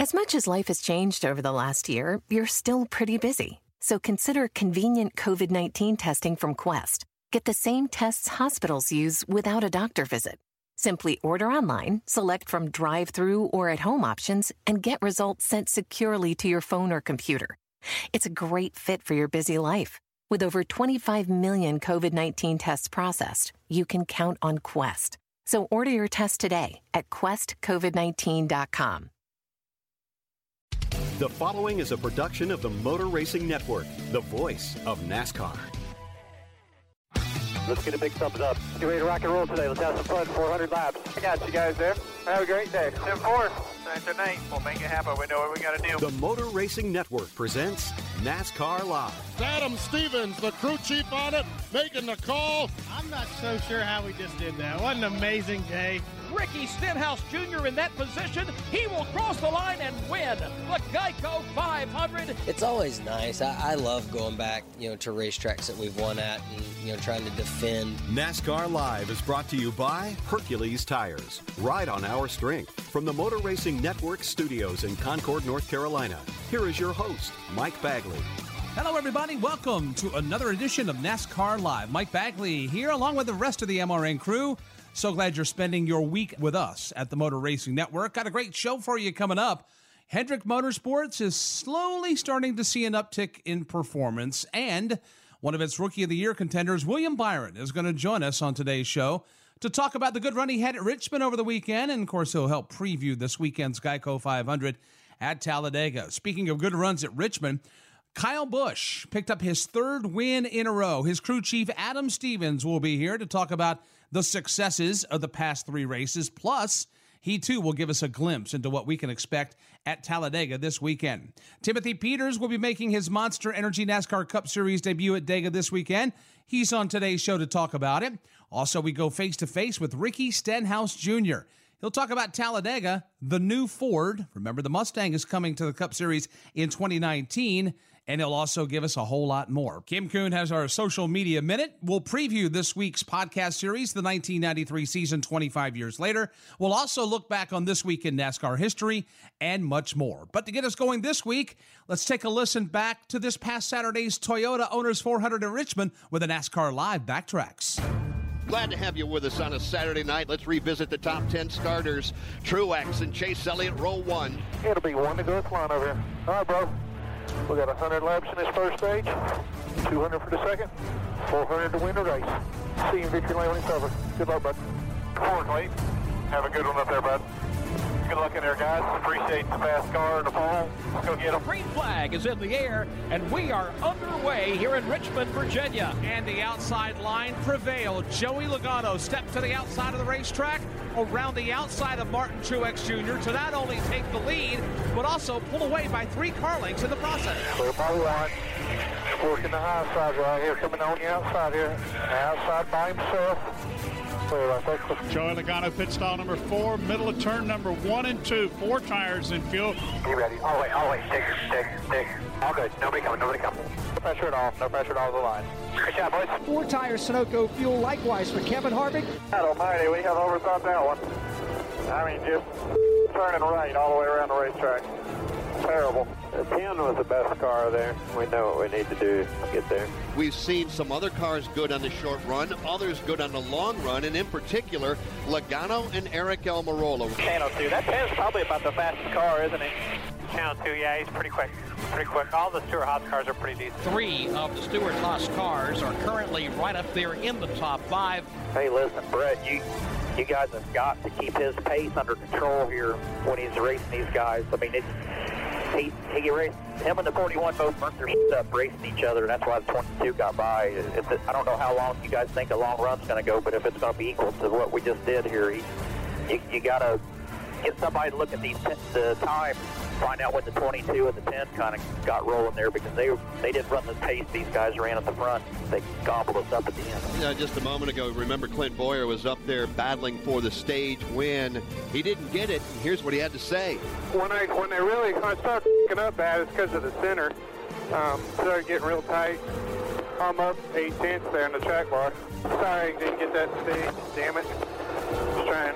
As much as life has changed over the last year, you're still pretty busy. So consider convenient COVID 19 testing from Quest. Get the same tests hospitals use without a doctor visit. Simply order online, select from drive through or at home options, and get results sent securely to your phone or computer. It's a great fit for your busy life. With over 25 million COVID 19 tests processed, you can count on Quest. So order your test today at questcovid19.com. The following is a production of the Motor Racing Network, the voice of NASCAR. Let's get a big thumbs up. Get ready to rock and roll today. Let's have some fun. 400 laps. I got you guys there. Have a great day. 10-4. 9 We'll make it happen. We know what we got to do. The Motor Racing Network presents NASCAR Live. Adam Stevens, the crew chief on it, making the call. I'm not so sure how we just did that. What an amazing day. Ricky Stenhouse Jr. in that position. He will cross the line and win the Geico 500. It's always nice. I, I, love going back, you know, to racetracks that we've won at and, you know, trying to defend. NASCAR Live is brought to you by Hercules Tires. Ride on our strength. From the Motor Racing Network studios in Concord, North Carolina, here is your host, Mike Bagley. Hello, everybody. Welcome to another edition of NASCAR Live. Mike Bagley here, along with the rest of the MRN crew. So glad you're spending your week with us at the Motor Racing Network. Got a great show for you coming up. Hendrick Motorsports is slowly starting to see an uptick in performance, and one of its Rookie of the Year contenders, William Byron, is going to join us on today's show to talk about the good run he had at Richmond over the weekend. And of course, he'll help preview this weekend's Geico 500 at Talladega. Speaking of good runs at Richmond, Kyle Busch picked up his third win in a row. His crew chief, Adam Stevens, will be here to talk about the successes of the past three races. Plus, he too will give us a glimpse into what we can expect at Talladega this weekend. Timothy Peters will be making his Monster Energy NASCAR Cup Series debut at Dega this weekend. He's on today's show to talk about it. Also, we go face to face with Ricky Stenhouse Jr. He'll talk about Talladega, the new Ford. Remember, the Mustang is coming to the Cup Series in 2019 and he'll also give us a whole lot more. Kim Coon has our social media minute. We'll preview this week's podcast series, the 1993 season 25 years later. We'll also look back on this week in NASCAR history and much more. But to get us going this week, let's take a listen back to this past Saturday's Toyota Owners 400 in Richmond with the NASCAR Live Backtracks. Glad to have you with us on a Saturday night. Let's revisit the top 10 starters. Truex and Chase Elliott, row one. It'll be one to go with line over here. All right, bro. We got 100 laps in this first stage, 200 for the second, 400 to win the race. See you in victory lane when it's over. Good luck, bud. Forward, Clayton. Have a good one up there, bud. Good luck in there, guys. Appreciate the fast car and the pole. Let's go get them. Green flag is in the air, and we are underway here in Richmond, Virginia. And the outside line prevailed. Joey Logano stepped to the outside of the racetrack, around the outside of Martin Truex Jr. to not only take the lead, but also pull away by three car lengths in the process. Clear by one. Working the high side right here, coming on the outside here. Outside by himself. Joey Logano pit stall number four, middle of turn number one and two, four tires in fuel. Be ready. Oh wait, oh wait, stick, stick, stick. All good. Nobody coming, nobody coming. No pressure at all. No pressure at all the line. Good job, boys. Four tires, Sunoco fuel likewise for Kevin Harvick. God almighty, we have overthought that one. I mean, just turning right all the way around the racetrack. Terrible. The 10 was the best car there. We know what we need to do to get there. We've seen some other cars good on the short run, others good on the long run, and in particular, Logano and Aric Almirola. Channel 2, that 10 is probably about the fastest car, isn't it? Channel 2, yeah, he's pretty quick. Pretty quick. All the Stewart Haas cars are pretty decent. Three of the Stewart Haas cars are currently right up there in the top five. Hey, listen, Brett, you you guys have got to keep his pace under control here when he's racing these guys. I mean, it, he he raced him and the 41 both burnt their up racing each other, and that's why the 22 got by. It's, I don't know how long you guys think the long run's going to go, but if it's going to be equal to what we just did here, he, you, you got to get somebody to look at these the time find out when the 22 and the 10 kind of got rolling there because they they didn't run the pace these guys ran at the front. They gobbled us up at the end. Yeah, just a moment ago, remember Clint Bowyer was up there battling for the stage win. He didn't get it. And Here's what he had to say. When I when they really when I started picking up bad, it's because of the center. Um, started getting real tight. I'm up eight tenths there in the track bar. Sorry, didn't get that stage. Damn it. Just trying.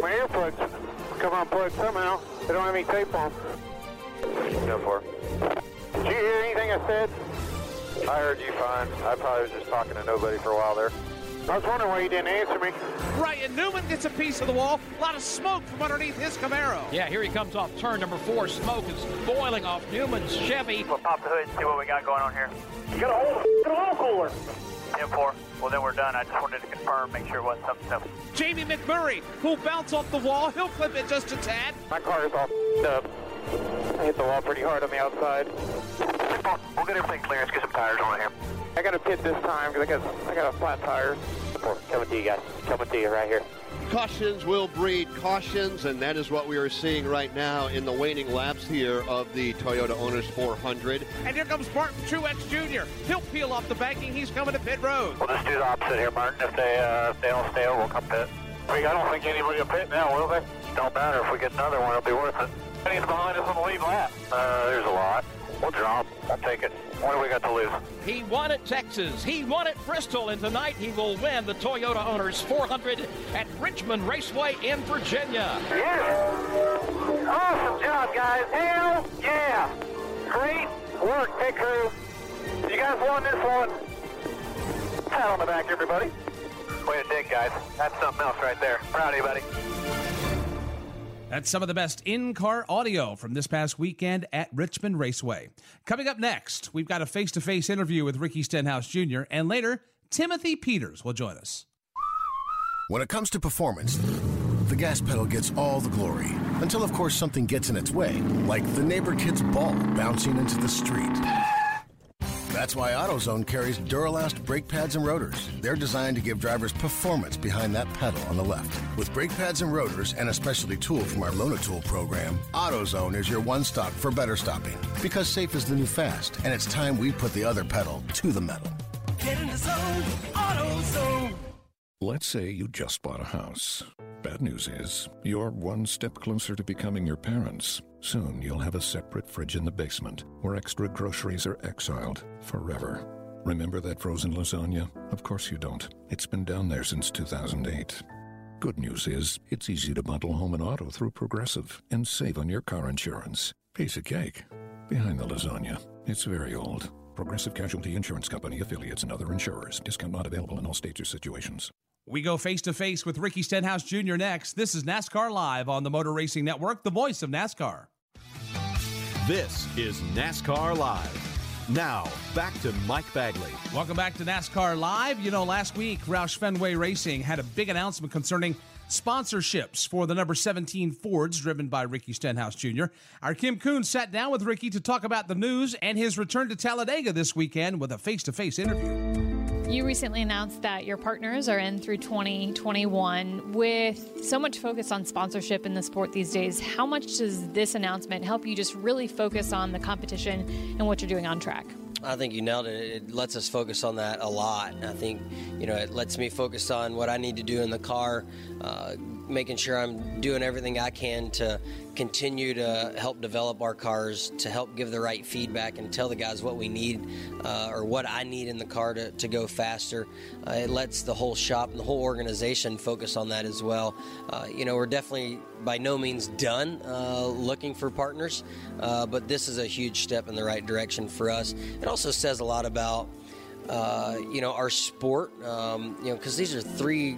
My earplugs come unplugged somehow. They don't have any tape on. Go for it. Did you hear anything I said? I heard you fine. I probably was just talking to nobody for a while there. I was wondering why you didn't answer me. Ryan Newman gets a piece of the wall. A lot of smoke from underneath his Camaro. Yeah, here he comes off turn number four. Smoke is boiling off Newman's Chevy. We'll pop the hood and see what we got going on here. You got a whole, got a whole cooler. 10-4. Well, then we're done. I just wanted to confirm, make sure it wasn't something else. Jamie McMurray, who'll bounce off the wall. He'll clip it just a tad. My car is all up. I hit the wall pretty hard on the outside. We'll get everything clear. Let's get some tires on here. I got a pit this time because I got I got a flat tire. Coming to you guys. Coming to you right here. Cautions will breed cautions, and that is what we are seeing right now in the waning laps here of the Toyota Owners 400. And here comes Martin Truex Jr. He'll peel off the banking. He's coming to pit road. We'll just do the opposite here, Martin. If they uh, if they don't stay, we'll come pit. I, don't think anybody will pit now, will they? Don't matter. If we get another one, it'll be worth it. Anything behind us on the lead lap? Uh, there's a lot. We'll drop. I'll take it. What do we got to lose? He won at Texas. He won at Bristol. And tonight he will win the Toyota Owners 400 at Richmond Raceway in Virginia. Yeah. Awesome job, guys. Hell yeah. Great work, pit crew. You guys won this one. Pat on the back, everybody. Way to dig, guys. That's something else right there. Proud of you, buddy. That's some of the best in car audio from this past weekend at Richmond Raceway. Coming up next, we've got a face to face interview with Ricky Stenhouse Jr., and later, Timothy Peters will join us. When it comes to performance, the gas pedal gets all the glory. Until, of course, something gets in its way, like the neighbor kid's ball bouncing into the street. That's why AutoZone carries Duralast brake pads and rotors. They're designed to give drivers performance behind that pedal on the left. With brake pads and rotors and a specialty tool from our Loan-A-Tool program, AutoZone is your one stop for better stopping. Because safe is the new fast, and it's time we put the other pedal to the metal. Get in the zone, AutoZone. Let's say you just bought a house. Bad news is, you're one step closer to becoming your parents. Soon you'll have a separate fridge in the basement where extra groceries are exiled forever. Remember that frozen lasagna? Of course you don't. It's been down there since 2008. Good news is, it's easy to bundle home and auto through Progressive and save on your car insurance. Piece of cake. Behind the lasagna, it's very old. Progressive Casualty Insurance Company affiliates and other insurers. Discount not available in all states or situations. We go face to face with Ricky Stenhouse Jr. next. This is NASCAR Live on the Motor Racing Network, the voice of NASCAR. This is NASCAR Live. Now, back to Mike Bagley. Welcome back to NASCAR Live. You know, last week, Roush Fenway Racing had a big announcement concerning sponsorships for the number 17 Fords driven by Ricky Stenhouse Jr. Our Kim Coon sat down with Ricky to talk about the news and his return to Talladega this weekend with a face to face interview. You recently announced that your partners are in through 2021. With so much focus on sponsorship in the sport these days, how much does this announcement help you just really focus on the competition and what you're doing on track? I think you nailed it. It lets us focus on that a lot. I think, you know, it lets me focus on what I need to do in the car, uh, making sure I'm doing everything I can to continue to help develop our cars, to help give the right feedback and tell the guys what we need uh, or what I need in the car to, to go faster. Uh, it lets the whole shop and the whole organization focus on that as well. Uh, you know, we're definitely by no means done uh, looking for partners, uh, but this is a huge step in the right direction for us. It also says a lot about. Uh, you know our sport, um, you know, because these are three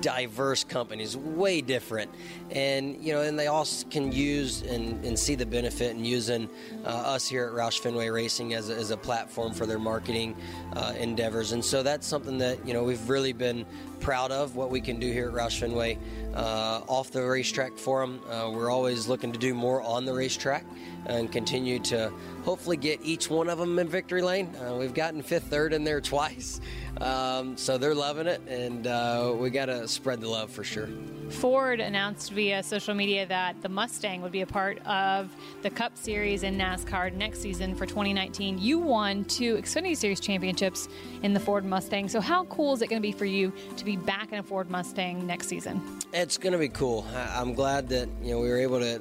diverse companies, way different, and you know, and they all can use and, and see the benefit in using uh, us here at Roush Fenway Racing as a, as a platform for their marketing uh, endeavors, and so that's something that you know we've really been proud of what we can do here at Roush Fenway uh, off the racetrack for them. Uh, we're always looking to do more on the racetrack and continue to hopefully get each one of them in victory lane. Uh, we've gotten fifth, third in there twice, um, so they're loving it, and uh, we got to spread the love for sure. Ford announced via social media that the Mustang would be a part of the Cup Series in NASCAR next season for 2019. You won two Xfinity Series championships in the Ford Mustang. So, how cool is it going to be for you to be back in a Ford Mustang next season? It's going to be cool. I'm glad that you know we were able to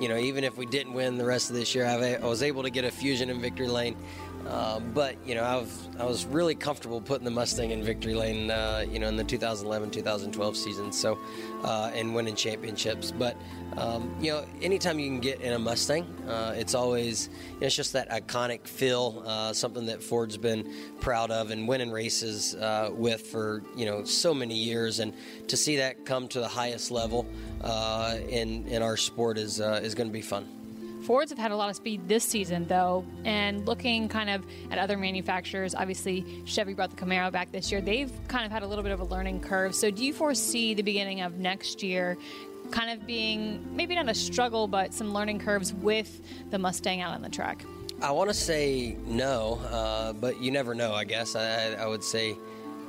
you know, even if we didn't win the rest of this year, I was able to get a fusion in victory lane. Uh, but you know, I was, I was really comfortable putting the Mustang in victory lane. Uh, you know, in the 2011-2012 season, so uh, and winning championships. But um, you know, anytime you can get in a Mustang, uh, it's always it's just that iconic feel, uh, something that Ford's been proud of and winning races uh, with for you know so many years, and to see that come to the highest level in in our sport is is going to be fun. Fords have had a lot of speed this season, though, and looking kind of at other manufacturers, obviously Chevy brought the Camaro back this year. They've kind of had a little bit of a learning curve. So, do you foresee the beginning of next year kind of being maybe not a struggle, but some learning curves with the Mustang out on the track? I want to say no, uh, but you never know, I guess. I, I would say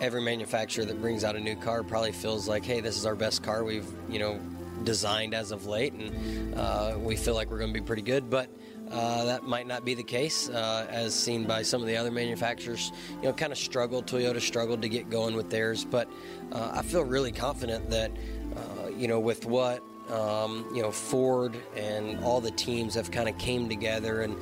every manufacturer that brings out a new car probably feels like, hey, this is our best car. We've, you know, designed as of late, and uh, we feel like we're going to be pretty good. But uh, that might not be the case, uh, as seen by some of the other manufacturers. You know, kind of struggled. Toyota struggled to get going with theirs, but uh, I feel really confident that uh, you know with what um, you know Ford and all the teams have kind of came together and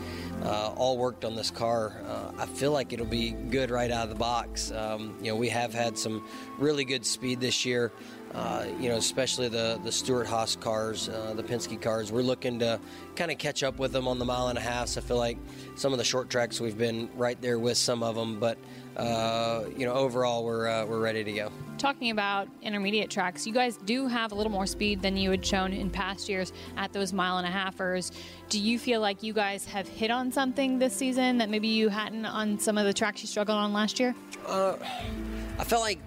uh, all worked on this car. Uh, I feel like it'll be good right out of the box. Um, you know, we have had some really good speed this year. Uh, you know, especially the the Stewart Haas cars, uh, the Penske cars. We're looking to kind of catch up with them on the mile and a half. So I feel like some of the short tracks we've been right there with some of them, but uh, you know, overall we're uh, we're ready to go. Talking about intermediate tracks, you guys do have a little more speed than you had shown in past years at those mile and a halfers. Do you feel like you guys have hit on something this season that maybe you hadn't on some of the tracks you struggled on last year? Uh, I felt like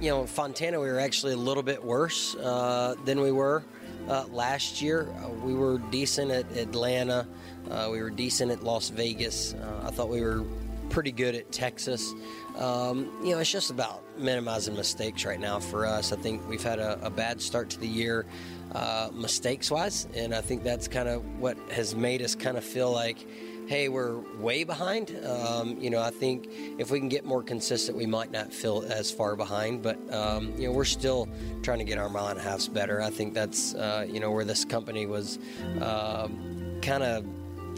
you know, Fontana, we were actually a little bit worse uh, than we were uh, last year. Uh, we were decent at Atlanta. Uh, we were decent at Las Vegas. Uh, I thought we were pretty good at Texas. Um, you know, it's just about minimizing mistakes right now for us. I think we've had a, a bad start to the year, uh, mistakes wise, and I think that's kind of what has made us kind of feel like hey, we're way behind. Um, you know, I think if we can get more consistent, we might not feel as far behind. But um, you know, we're still trying to get our mile and a halfs better. I think that's uh, you know where this company was um, kind of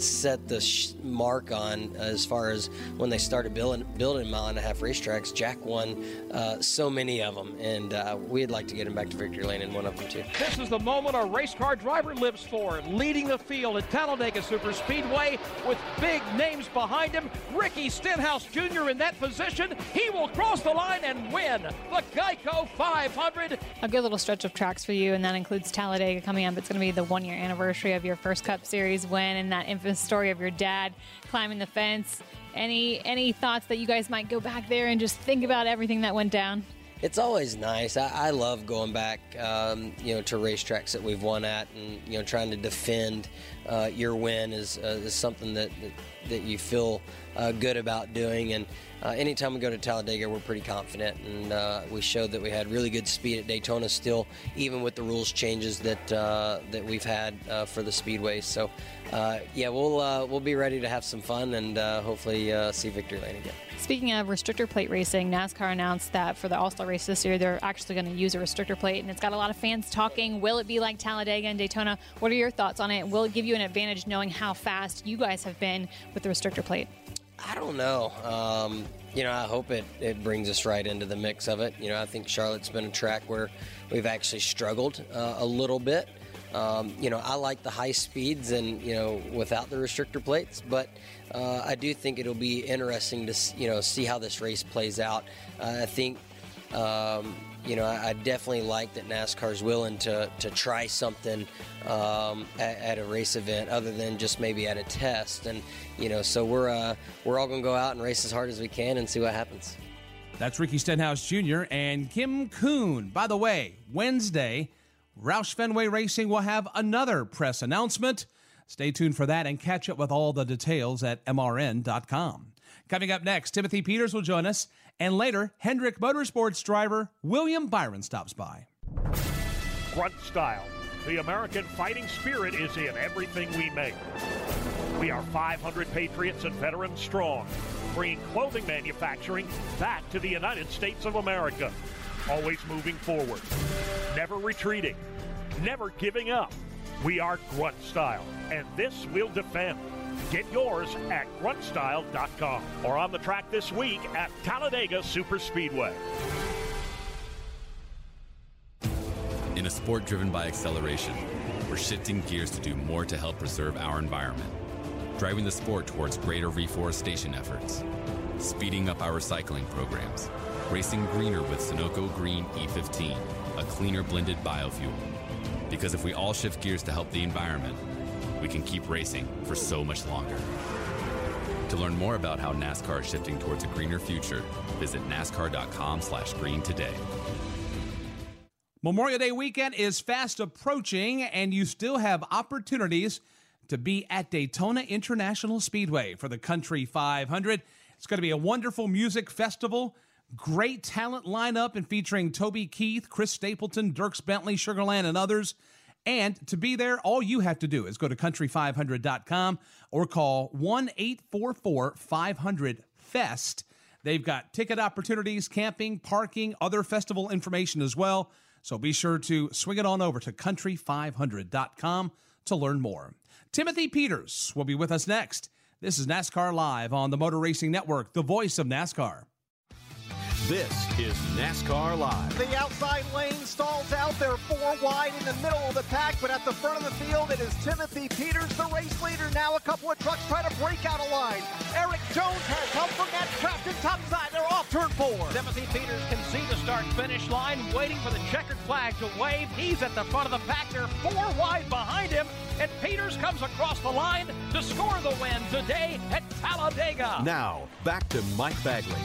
set the sh- mark on as far as when they started building building mile and a half racetracks. Jack won uh, so many of them, and uh, we'd like to get him back to victory lane in one of them too. This is the moment a race car driver lives for, leading the field at Talladega Super Speedway with big names behind him. Ricky Stenhouse Jr. in that position. He will cross the line and win the Geico 500. A good little stretch of tracks for you, and that includes Talladega coming up. It's going to be the one year anniversary of your first Cup Series win and that story of your dad climbing the fence. Any any thoughts that you guys might go back there and just think about everything that went down? It's always nice. I, I love going back, um, you know, to racetracks that we've won at, and you know, trying to defend uh, your win is, uh, is something that, that that you feel uh, good about doing. And uh, anytime we go to Talladega, we're pretty confident, and uh, we showed that we had really good speed at Daytona still, even with the rules changes that uh, that we've had for the speedway. So, yeah, we'll we'll be ready to have some fun and hopefully see victory lane again. Speaking of restrictor plate racing, NASCAR announced that for the All Star race this year, they're actually going to use a restrictor plate, and it's got a lot of fans talking. Will it be like Talladega and Daytona? What are your thoughts on it? Will it give you an advantage knowing how fast you guys have been with the restrictor plate? I don't know. Um, you know, I hope it, it brings us right into the mix of it. You know, I think Charlotte's been a track where we've actually struggled uh, a little bit. Um, you know, I like the high speeds and you know without the restrictor plates, but uh, I do think it'll be interesting to you know see how this race plays out. Uh, I think. Um, you know, I, I, definitely like that NASCAR's willing to, to try something um, at, at, a race event other than just maybe at a test. And you know, so we're uh, we're all going to go out and race as hard as we can and see what happens. That's Ricky Stenhouse Jr. and Kim Coon. By the way, Wednesday Roush Fenway Racing will have another press announcement. Stay tuned for that and catch up with all the details at MRN.com. Coming up next, Timothy Peters will join us, and later, Hendrick Motorsports driver William Byron stops by. Grunt Style. The American fighting spirit is in everything we make. We are 500 patriots and veterans strong, bringing clothing manufacturing back to the United States of America always moving forward, never retreating, never giving up. We are Grunt Style, and this we'll defend. Get yours at gruntstyle.com or on the track this week at Talladega Super Speedway. In a sport driven by acceleration, we're shifting gears to do more to help preserve our environment, driving the sport towards greater reforestation efforts, speeding up our recycling programs Racing greener with Sunoco Green E15, a cleaner blended biofuel. Because if we all shift gears to help the environment, we can keep racing for so much longer. To learn more about how NASCAR is shifting towards a greener future, visit nascar.com/green today. Memorial Day weekend is fast approaching, and you still have opportunities to be at Daytona International Speedway for the Country 500. It's going to be a wonderful music festival Great talent lineup and featuring Toby Keith, Chris Stapleton, Dierks Bentley, Sugarland, and others. And to be there, all you have to do is go to country500.com or call 1 844 500 FEST. They've got ticket opportunities, camping, parking, other festival information as well. So be sure to swing it on over to country500.com to learn more. Timothy Peters will be with us next. This is NASCAR Live on the Motor Racing Network, the voice of NASCAR. This is NASCAR Live. The outside lane stalls out there, four wide in the middle of the pack, but at the front of the field, it is Timothy Peters, the race leader. Now a couple of trucks try to break out a line. Erik Jones has help from that Crafton top side. They're off turn four. Timothy Peters can see the start finish line, waiting for the checkered flag to wave. He's at the front of the pack. They're four wide behind him, and Peters comes across the line to score the win today at Talladega. Now, back to Mike Bagley.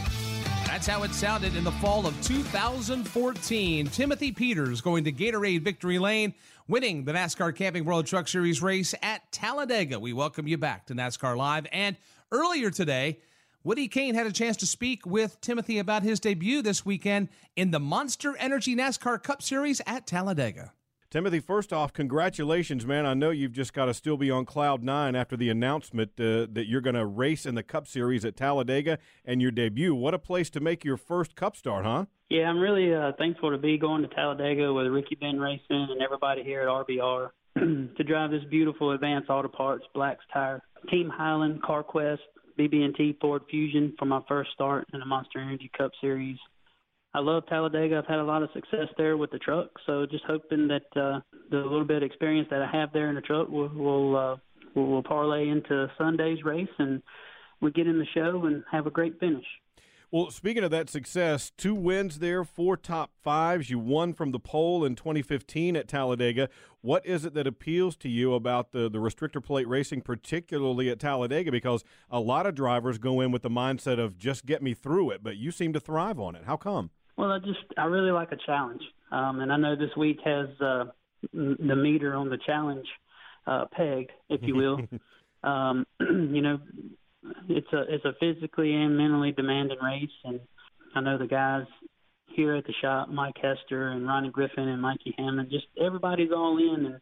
That's how it sounded in the fall of 2014. Timothy Peters going to Gatorade Victory Lane, winning the NASCAR Camping World Truck Series race at Talladega. We welcome you back to NASCAR Live. And earlier today, Woody Cain had a chance to speak with Timothy about his debut this weekend in the Monster Energy NASCAR Cup Series at Talladega. Timothy, first off, congratulations, man. I know you've just got to still be on cloud nine after the announcement uh, that you're going to race in the Cup Series at Talladega and your debut. What a place to make your first Cup start, huh? Yeah, I'm really uh, thankful to be going to Talladega with Ricky Ben Racing and everybody here at RBR to drive this beautiful Advanced Auto Parts Black's Tire Team Highland CarQuest BB&T Ford Fusion for my first start in the Monster Energy Cup Series. I love Talladega. I've had a lot of success there with the truck, so just hoping that uh, the little bit of experience that I have there in the truck will will, uh, will, will parlay into Sunday's race, and we get in the show and have a great finish. Well, speaking of that success, two wins there, four top fives. You won from the pole in 2015 at Talladega. What is it that appeals to you about the, the restrictor plate racing, particularly at Talladega? Because a lot of drivers go in with the mindset of just get me through it, but you seem to thrive on it. How come? Well, I just I really like a challenge, um, and I know this week has uh, the meter on the challenge uh, pegged, if you will. um, you know, it's a it's a physically and mentally demanding race, and I know the guys here at the shop, Mike Hester and Ronnie Griffin and Mikey Hammond, just everybody's all in and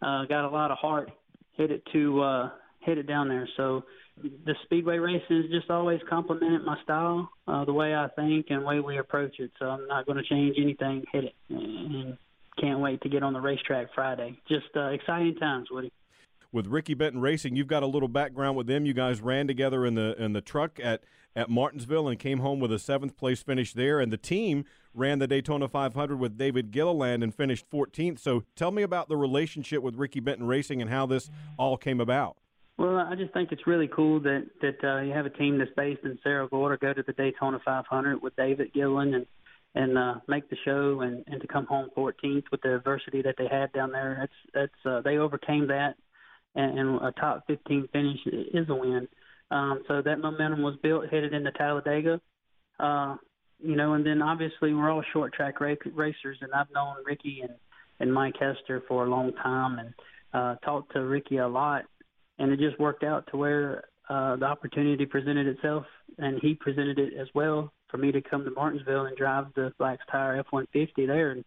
uh, got a lot of heart hit it to uh, hit it down there. So the speedway racing has just always complemented my style, uh, the way I think and way we approach it. So I'm not going to change anything. Hit it, and can't wait to get on the racetrack Friday. Just uh, exciting times, Woody. With Ricky Benton Racing, you've got a little background with them. You guys ran together in the in the truck at at Martinsville and came home with a seventh place finish there. And the team ran the Daytona 500 with David Gilliland and finished 14th. So tell me about the relationship with Ricky Benton Racing and how this all came about. Well, I just think it's really cool that that uh, you have a team that's based in Cerro Gordo go to the Daytona 500 with David Gilliland and and uh, make the show and and to come home 14th with the adversity that they had down there. That's that's uh, they overcame that, and, and a top 15 finish is a win. Um, so that momentum was built headed into Talladega. Uh, you know, and then obviously we're all short track ra- racers, and I've known Ricky and and Mike Hester for a long time, and uh, talked to Ricky a lot and it just worked out to where uh, the opportunity presented itself, and he presented it as well for me to come to Martinsville and drive the Black's Tire F-150 there, and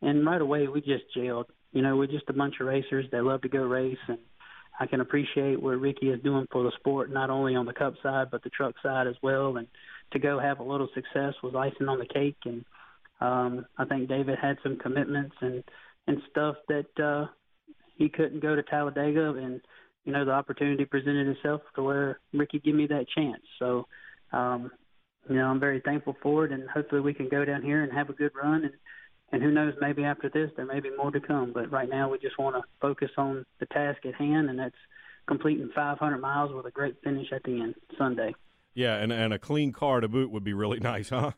and right away we just gelled. You know, we're just a bunch of racers that love to go race, and I can appreciate what Ricky is doing for the sport, not only on the Cup side but the truck side as well. And to go have a little success was icing on the cake, and um, I think David had some commitments and and stuff that uh, he couldn't go to Talladega and you know, the opportunity presented itself to where Ricky give me that chance. So, um, you know, I'm very thankful for it, and hopefully we can go down here and have a good run. And and who knows, maybe after this there may be more to come. But right now we just want to focus on the task at hand, and that's completing 500 miles with a great finish at the end Sunday. Yeah, and and a clean car to boot would be really nice, huh?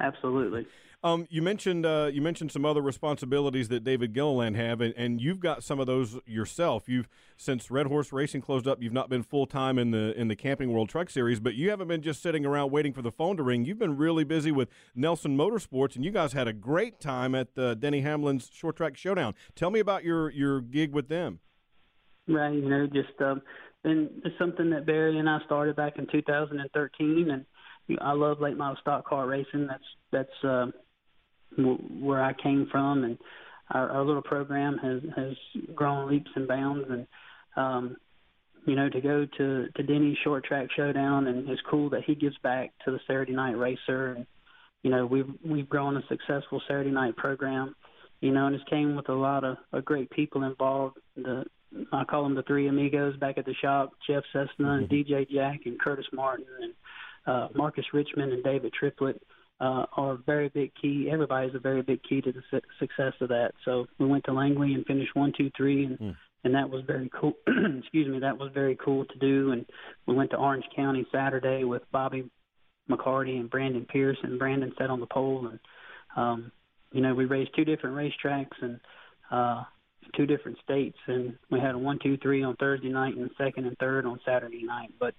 Absolutely. Um, you mentioned uh, you mentioned some other responsibilities that David Gilliland have, and, and you've got some of those yourself. You've since Red Horse Racing closed up, you've not been full time in the in the Camping World Truck Series, but you haven't been just sitting around waiting for the phone to ring. You've been really busy with Nelson Motorsports, and you guys had a great time at uh, Denny Hamlin's Short Track Showdown. Tell me about your your gig with them. Right, you know, just um, it's something that Barry and I started back in 2013, and I love late model stock car racing. That's that's uh, where I came from, and our, our little program has has grown leaps and bounds. And um, you know, to go to to Denny's short track showdown, and it's cool that he gives back to the Saturday night racer. And you know, we've we've grown a successful Saturday night program. You know, and it's came with a lot of, of great people involved. The I call them the three amigos back at the shop: Jeff Cessna and mm-hmm. DJ Jack and Curtis Martin and uh, Marcus Richmond and David Triplett uh, are a very big key. Everybody's a very big key to the su- success of that. So we went to Langley and finished one, two, three, and mm. and that was very cool. Excuse me, that was very cool to do. And we went to Orange County Saturday with Bobby McCarty and Brandon Pierce, and Brandon sat on the pole, and um, you know we raced two different racetracks and uh, two different states, and we had a one, two, three on Thursday night, and second and third on Saturday night. But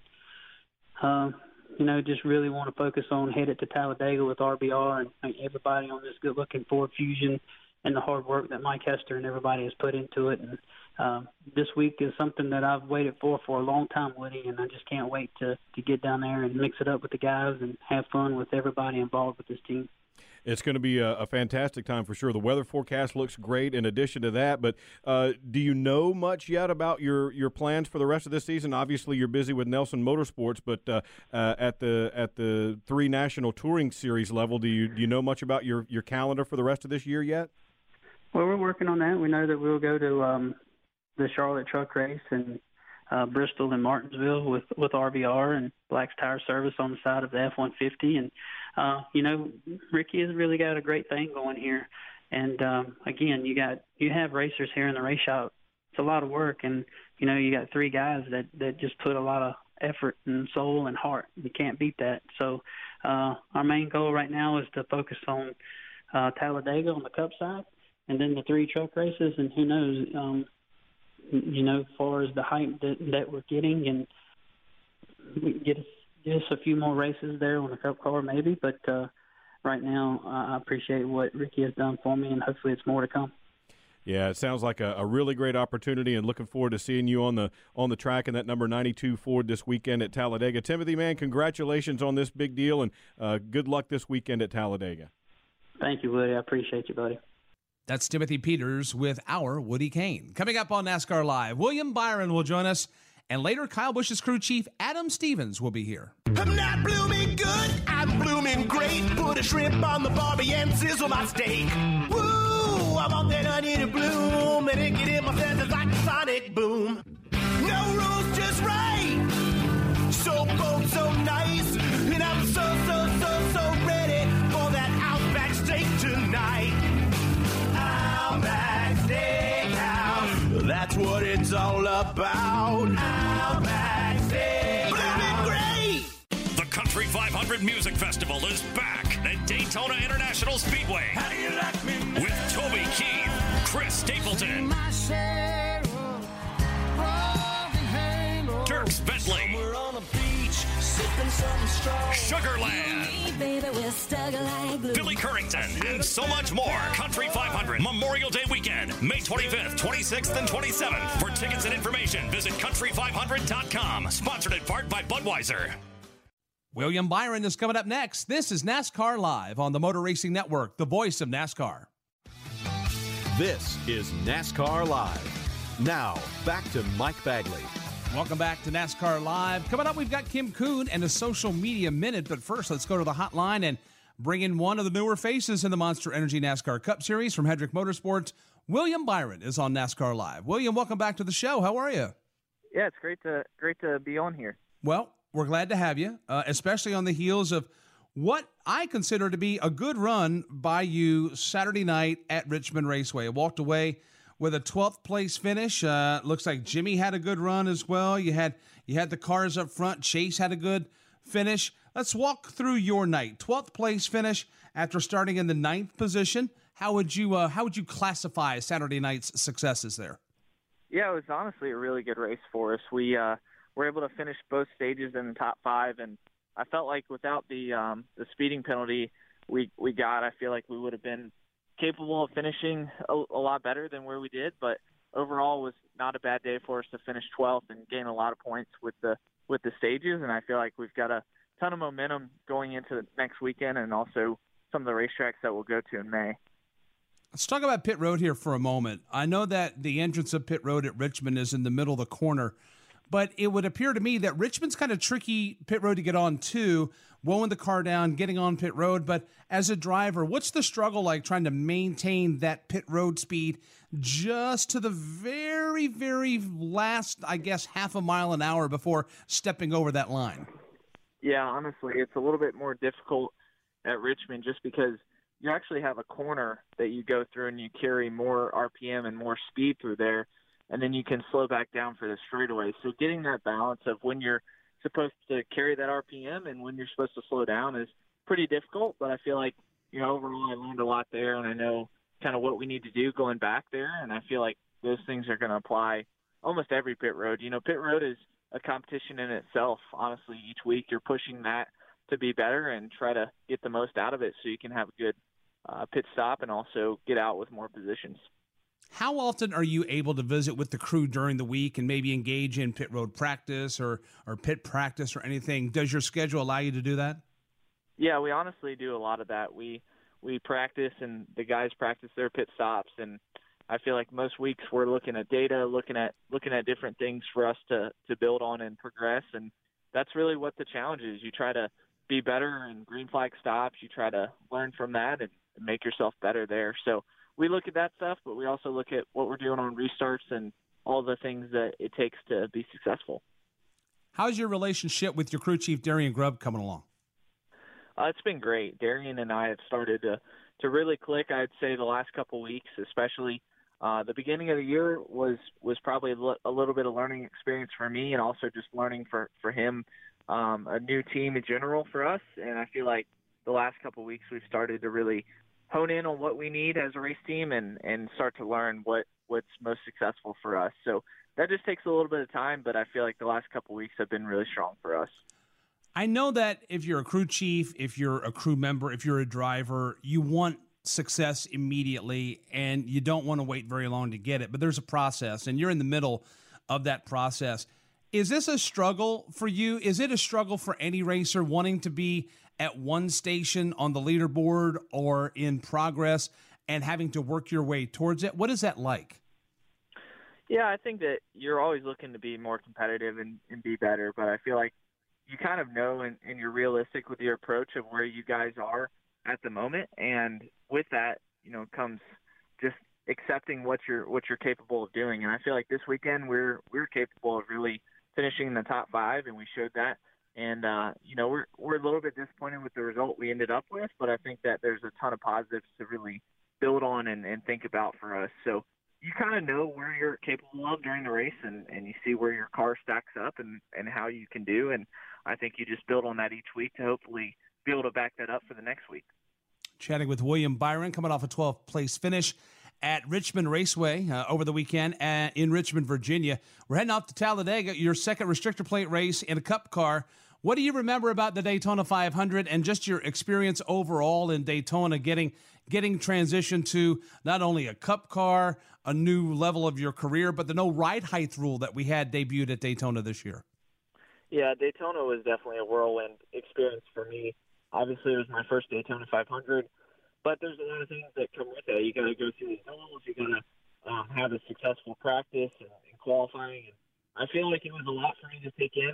uh, you know, just really want to focus on headed to Talladega with RBR and everybody on this good looking Ford Fusion and the hard work that Mike Hester and everybody has put into it. And um, this week is something that I've waited for for a long time, Woody, and I just can't wait to to get down there and mix it up with the guys and have fun with everybody involved with this team. It's going to be a, a, fantastic time for sure. The weather forecast looks great. In addition to that, but uh, do you know much yet about your, your plans for the rest of this season? Obviously, you're busy with Nelson Motorsports, but uh, uh, at the at the three national touring series level, do you do you know much about your your calendar for the rest of this year yet? Well, we're working on that. We know that we'll go to um, the Charlotte Truck Race and uh, Bristol and Martinsville with with RBR and Black's Tire Service on the side of the F-150 and uh, you know, Ricky has really got a great thing going here. And um, again, you got you have racers here in the race shop. It's a lot of work, and you know you got three guys that that just put a lot of effort and soul and heart. You can't beat that. So uh, our main goal right now is to focus on uh, Talladega on the Cup side, and then the three truck races. And who knows, um, you know, as far as the hype that that we're getting, and we get us just a few more races there on the Cup car, maybe. But uh, right now, I appreciate what Ricky has done for me, and hopefully, it's more to come. Yeah, it sounds like a, a, really great opportunity, and looking forward to seeing you on the on the track in that number 92 Ford this weekend at Talladega. Timothy, man, congratulations on this big deal, and uh, good luck this weekend at Talladega. Thank you, Woody. I appreciate you, buddy. That's Timothy Peters with our Woody Cain. Coming up on NASCAR Live, William Byron will join us, and later Kyle Busch's crew chief Adam Stevens will be here. I'm not blooming good, I'm blooming great. Put a shrimp on the barbie and sizzle my steak. Woo! I want that onion to bloom and it get in my feathers like a sonic boom. No rules, about. Outback Steakhouse. Blooming great. The Country 500 Music Festival is back at Daytona International Speedway. Like with Toby Keith, Chris Stapleton, Dierks Bentley, Sugarland, Billy Currington, and so much more. Country 500 Memorial Day weekend, May 25th, 26th, and 27th. For tickets and information, visit country500.com. Sponsored in part by Budweiser. William Byron is coming up next. This is NASCAR Live on the Motor Racing Network, the voice of NASCAR. This is NASCAR Live. Now, back to Mike Bagley. Welcome back to NASCAR Live. Coming up, we've got Kim Coon and a social media minute. But first, let's go to the hotline and bring in one of the newer faces in the Monster Energy NASCAR Cup Series from Hendrick Motorsports. William Byron is on NASCAR Live. William, welcome back to the show. How are you? Yeah, it's great to great to be on here. Well, we're glad to have you, uh, especially on the heels of what I consider to be a good run by you Saturday night at Richmond Raceway. I walked away with a 12th place finish. Uh, looks like Jimmie had a good run as well. You had you had the cars up front. Chase had a good finish. Let's walk through your night. 12th place finish after starting in the ninth position. How would you uh, how would you classify Saturday night's successes there? Yeah, it was honestly a really good race for us. We uh, were able to finish both stages in the top five, and I felt like without the um, the speeding penalty we we got, I feel like we would have been capable of finishing a, a lot better than where we did. But overall, was not a bad day for us to finish 12th and gain a lot of points with the with the stages. And I feel like we've got a ton of momentum going into the next weekend, and also some of the racetracks that we'll go to in May. Let's talk about pit road here for a moment. I know that the entrance of pit road at Richmond is in the middle of the corner, but it would appear to me that Richmond's kind of tricky pit road to get on too, blowing the car down, getting on pit road. But as a driver, what's the struggle like trying to maintain that pit road speed just to the very, very last, I guess, half a mile an hour before stepping over that line? Yeah, honestly, it's a little bit more difficult at Richmond just because you actually have a corner that you go through and you carry more RPM and more speed through there, and then you can slow back down for the straightaway. So getting that balance of when you're supposed to carry that RPM and when you're supposed to slow down is pretty difficult. But I feel like you know overall I learned a lot there, and I know kind of what we need to do going back there, and I feel like those things are going to apply almost every pit road. You know, pit road is a competition in itself. Honestly, each week you're pushing that to be better and try to get the most out of it so you can have a good uh, pit stop and also get out with more positions. How often are you able to visit with the crew during the week and maybe engage in pit road practice or, or pit practice or anything? Does your schedule allow you to do that? Yeah, we honestly do a lot of that. We we practice and the guys practice their pit stops and I feel like most weeks we're looking at data, looking at looking at different things for us to to build on and progress and that's really what the challenge is. You try to be better in green flag stops, you try to learn from that and make yourself better there. So we look at that stuff, but we also look at what we're doing on restarts and all the things that it takes to be successful. How's your relationship with your crew chief Darian Grubb coming along? Uh, it's been great. Darian and I have started to to really click. I'd say the last couple weeks, especially uh, the beginning of the year, was was probably a little bit of learning experience for me, and also just learning for for him. Um, a new team in general for us, and I feel like the last couple weeks we've started to really hone in on what we need as a race team and and start to learn what what's most successful for us. So that just takes a little bit of time, but I feel like the last couple weeks have been really strong for us. I know that if you're a crew chief, if you're a crew member, if you're a driver, you want success immediately and you don't want to wait very long to get it, but there's a process and you're in the middle of that process. Is this a struggle for you? Is it a struggle for any racer wanting to be at one station on the leaderboard or in progress and having to work your way towards it? What is that like? Yeah, I think that you're always looking to be more competitive and, and be better, but I feel like you kind of know and, and you're realistic with your approach of where you guys are at the moment. And with that, you know, comes just accepting what you're what you're capable of doing. And I feel like this weekend we're we're capable of really finishing in the top five, and we showed that. And uh, you know, we're we're a little bit disappointed with the result we ended up with, but I think that there's a ton of positives to really build on and, and think about for us. So you kind of know where you're capable of during the race, and and you see where your car stacks up and and how you can do. And I think you just build on that each week to hopefully be able to back that up for the next week. Chatting with William Byron, coming off a 12th place finish at Richmond Raceway uh, over the weekend at, in Richmond, Virginia. We're heading off to Talladega, your second restrictor plate race in a cup car. What do you remember about the Daytona 500 and just your experience overall in Daytona getting getting transitioned to not only a cup car, a new level of your career, but the no ride height rule that we had debuted at Daytona this year? Yeah, Daytona was definitely a whirlwind experience for me. Obviously, it was my first Daytona 500, but there's a lot of things that come with it. You got to go through the hills. You got to um, have a successful practice and, and qualifying. And I feel like it was a lot for me to take in.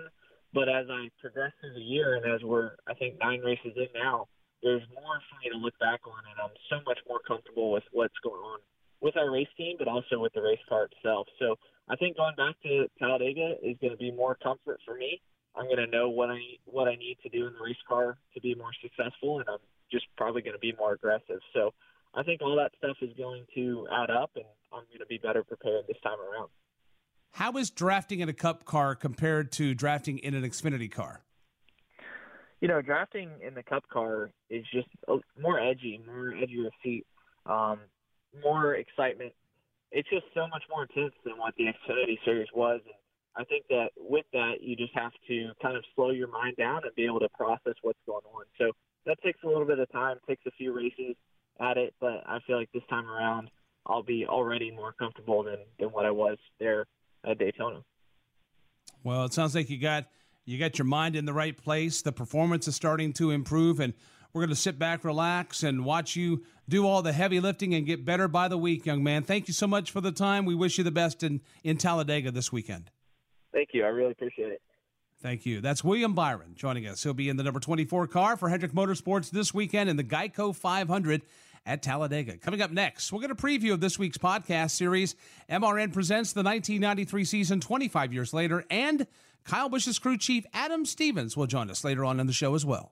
But as I progress through the year, and as we're I think nine races in now, there's more for me to look back on, and I'm so much more comfortable with what's going on with our race team, but also with the race car itself. So I think going back to Talladega is going to be more comfort for me. I'm going to know what I what I need to do in the race car to be more successful, and I'm just probably going to be more aggressive. So I think all that stuff is going to add up, and I'm going to be better prepared this time around. How is drafting in a Cup car compared to drafting in an Xfinity car? You know, drafting in the Cup car is just more edgy, more edgier seat, um, more excitement. It's just so much more intense than what the Xfinity Series was. And I think that with that, you just have to kind of slow your mind down and be able to process what's going on. So that takes a little bit of time, takes a few races at it, but I feel like this time around, I'll be already more comfortable than, than what I was there at Daytona. Well, it sounds like you got you got your mind in the right place. The performance is starting to improve, and we're going to sit back, relax, and watch you do all the heavy lifting and get better by the week, young man. Thank you so much for the time. We wish you the best in, in Talladega this weekend. Thank you. I really appreciate it. Thank you. That's William Byron joining us. He'll be in the number 24 car for Hendrick Motorsports this weekend in the Geico 500 at Talladega. Coming up next, we'll get a preview of this week's podcast series. MRN presents the 1993 season 25 years later, and Kyle Busch's crew chief Adam Stevens will join us later on in the show as well.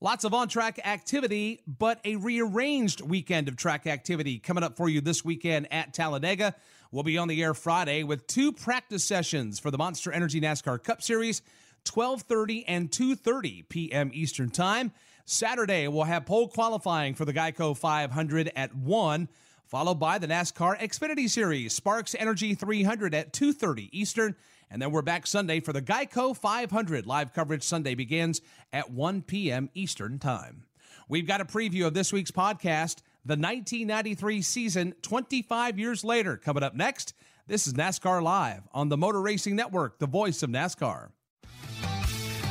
Lots of on track activity, but a rearranged weekend of track activity coming up for you this weekend at Talladega. We'll be on the air Friday with two practice sessions for the Monster Energy NASCAR Cup Series, 12:30 and 2:30 p.m. Eastern Time. Saturday we'll have pole qualifying for the Geico 500 at 1, followed by the NASCAR Xfinity Series, Sparks Energy 300 at 2:30 Eastern and then we're back Sunday for the Geico 500. Live coverage Sunday begins at 1 p.m. Eastern Time. We've got a preview of this week's podcast, the 1993 season, 25 years later. Coming up next, this is NASCAR Live on the Motor Racing Network, the voice of NASCAR.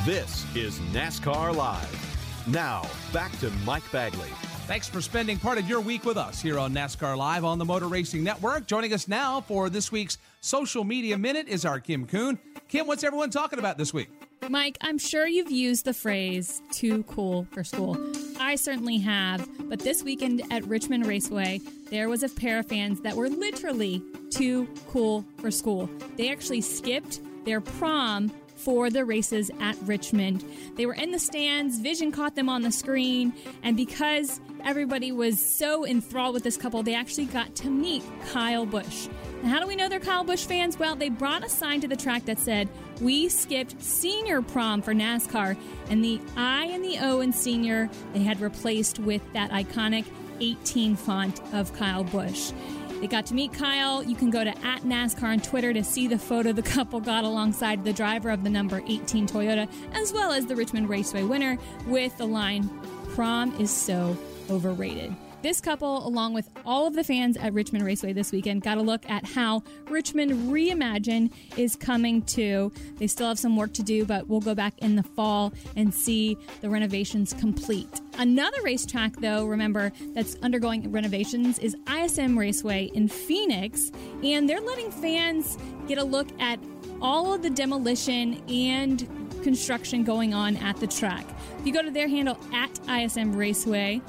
This is NASCAR Live. Now, back to Mike Bagley. Thanks for spending part of your week with us here on NASCAR Live on the Motor Racing Network. Joining us now for this week's Social Media Minute is our Kim Coon. Kim, what's everyone talking about this week? Mike, I'm sure you've used the phrase too cool for school. I certainly have, but this weekend at Richmond Raceway, there was a pair of fans that were literally too cool for school. They actually skipped their prom for the races at Richmond. They were in the stands, Vision caught them on the screen, and because everybody was so enthralled with this couple, they actually got to meet Kyle Busch. And how do we know they're Kyle Busch fans? Well, they brought a sign to the track that said, We skipped senior prom for NASCAR, and the I and the O in senior they had replaced with that iconic 18 font of Kyle Busch. They got to meet Kyle. You can go to at NASCAR on Twitter to see the photo the couple got alongside the driver of the number 18 Toyota, as well as the Richmond Raceway winner with the line, Prom is so overrated. This couple, along with all of the fans at Richmond Raceway this weekend, got a look at how Richmond Reimagine is coming to. They still have some work to do, but we'll go back in the fall and see the renovations complete. Another racetrack, though, remember, that's undergoing renovations is ISM Raceway in Phoenix, and they're letting fans get a look at all of the demolition and construction going on at the track. If you go to their handle at ISM Raceway,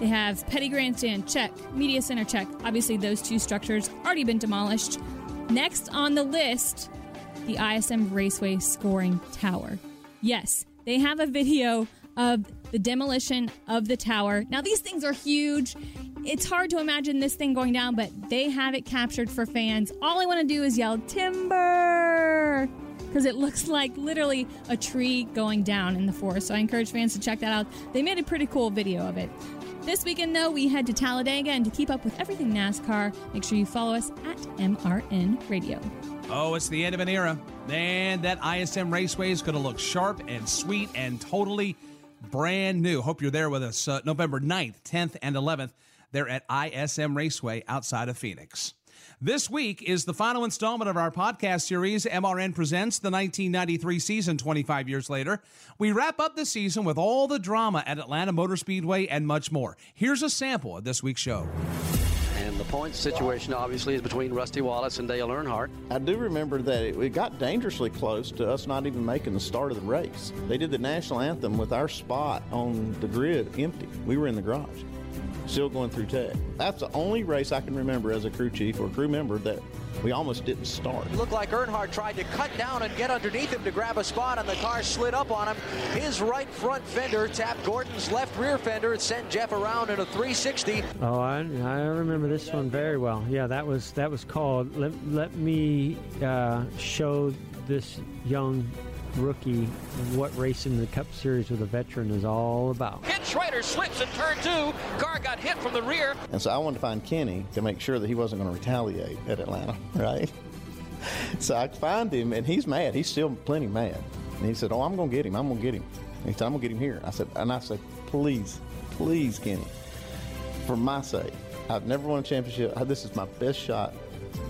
they have Petty Grandstand, check. Media Center, check. Obviously, those two structures already been demolished. Next on the list, the ISM Raceway Scoring Tower. Yes, they have a video of the demolition of the tower. Now, these things are huge. It's hard to imagine this thing going down, but they have it captured for fans. All I want to do is yell, Timber! Because it looks like literally a tree going down in the forest. So I encourage fans to check that out. They made a pretty cool video of it. This weekend, though, we head to Talladega, and to keep up with everything NASCAR, make sure you follow us at MRN Radio. Oh, it's the end of an era. Man, that ISM Raceway is going to look sharp and sweet and totally brand new. Hope you're there with us uh, November 9th, 10th, and 11th. They're at ISM Raceway outside of Phoenix. This week is the final installment of our podcast series, MRN Presents the 1993 season 25 years later. We wrap up the season with all the drama at Atlanta Motor Speedway and much more. Here's a sample of this week's show. And the points situation obviously is between Rusty Wallace and Dale Earnhardt. I do remember that it, it got dangerously close to us not even making the start of the race. They did the national anthem with our spot on the grid empty. We were in the garage still going through tech. That's the only race I can remember as a crew chief or crew member that we almost didn't start. It looked like Earnhardt tried to cut down and get underneath him to grab a spot, and the car slid up on him. His right front fender tapped Gordon's left rear fender and sent Jeff around in a 360. Oh, I, I remember this one very well. Yeah, that was that was called. Let, let me uh, show this young rookie what racing the Cup Series with a veteran is all about. Ken Schrader slips in turn two. Car got hit from the rear. And so I wanted to find Kenny to make sure that he wasn't going to retaliate at Atlanta, right? so I find him, and he's mad. He's still plenty mad. And he said, "Oh, I'm going to get him. I'm going to get him." And he said, "I'm going to get him here." I said, and I said, "Please, please, Kenny, for my sake. I've never won a championship. This is my best shot.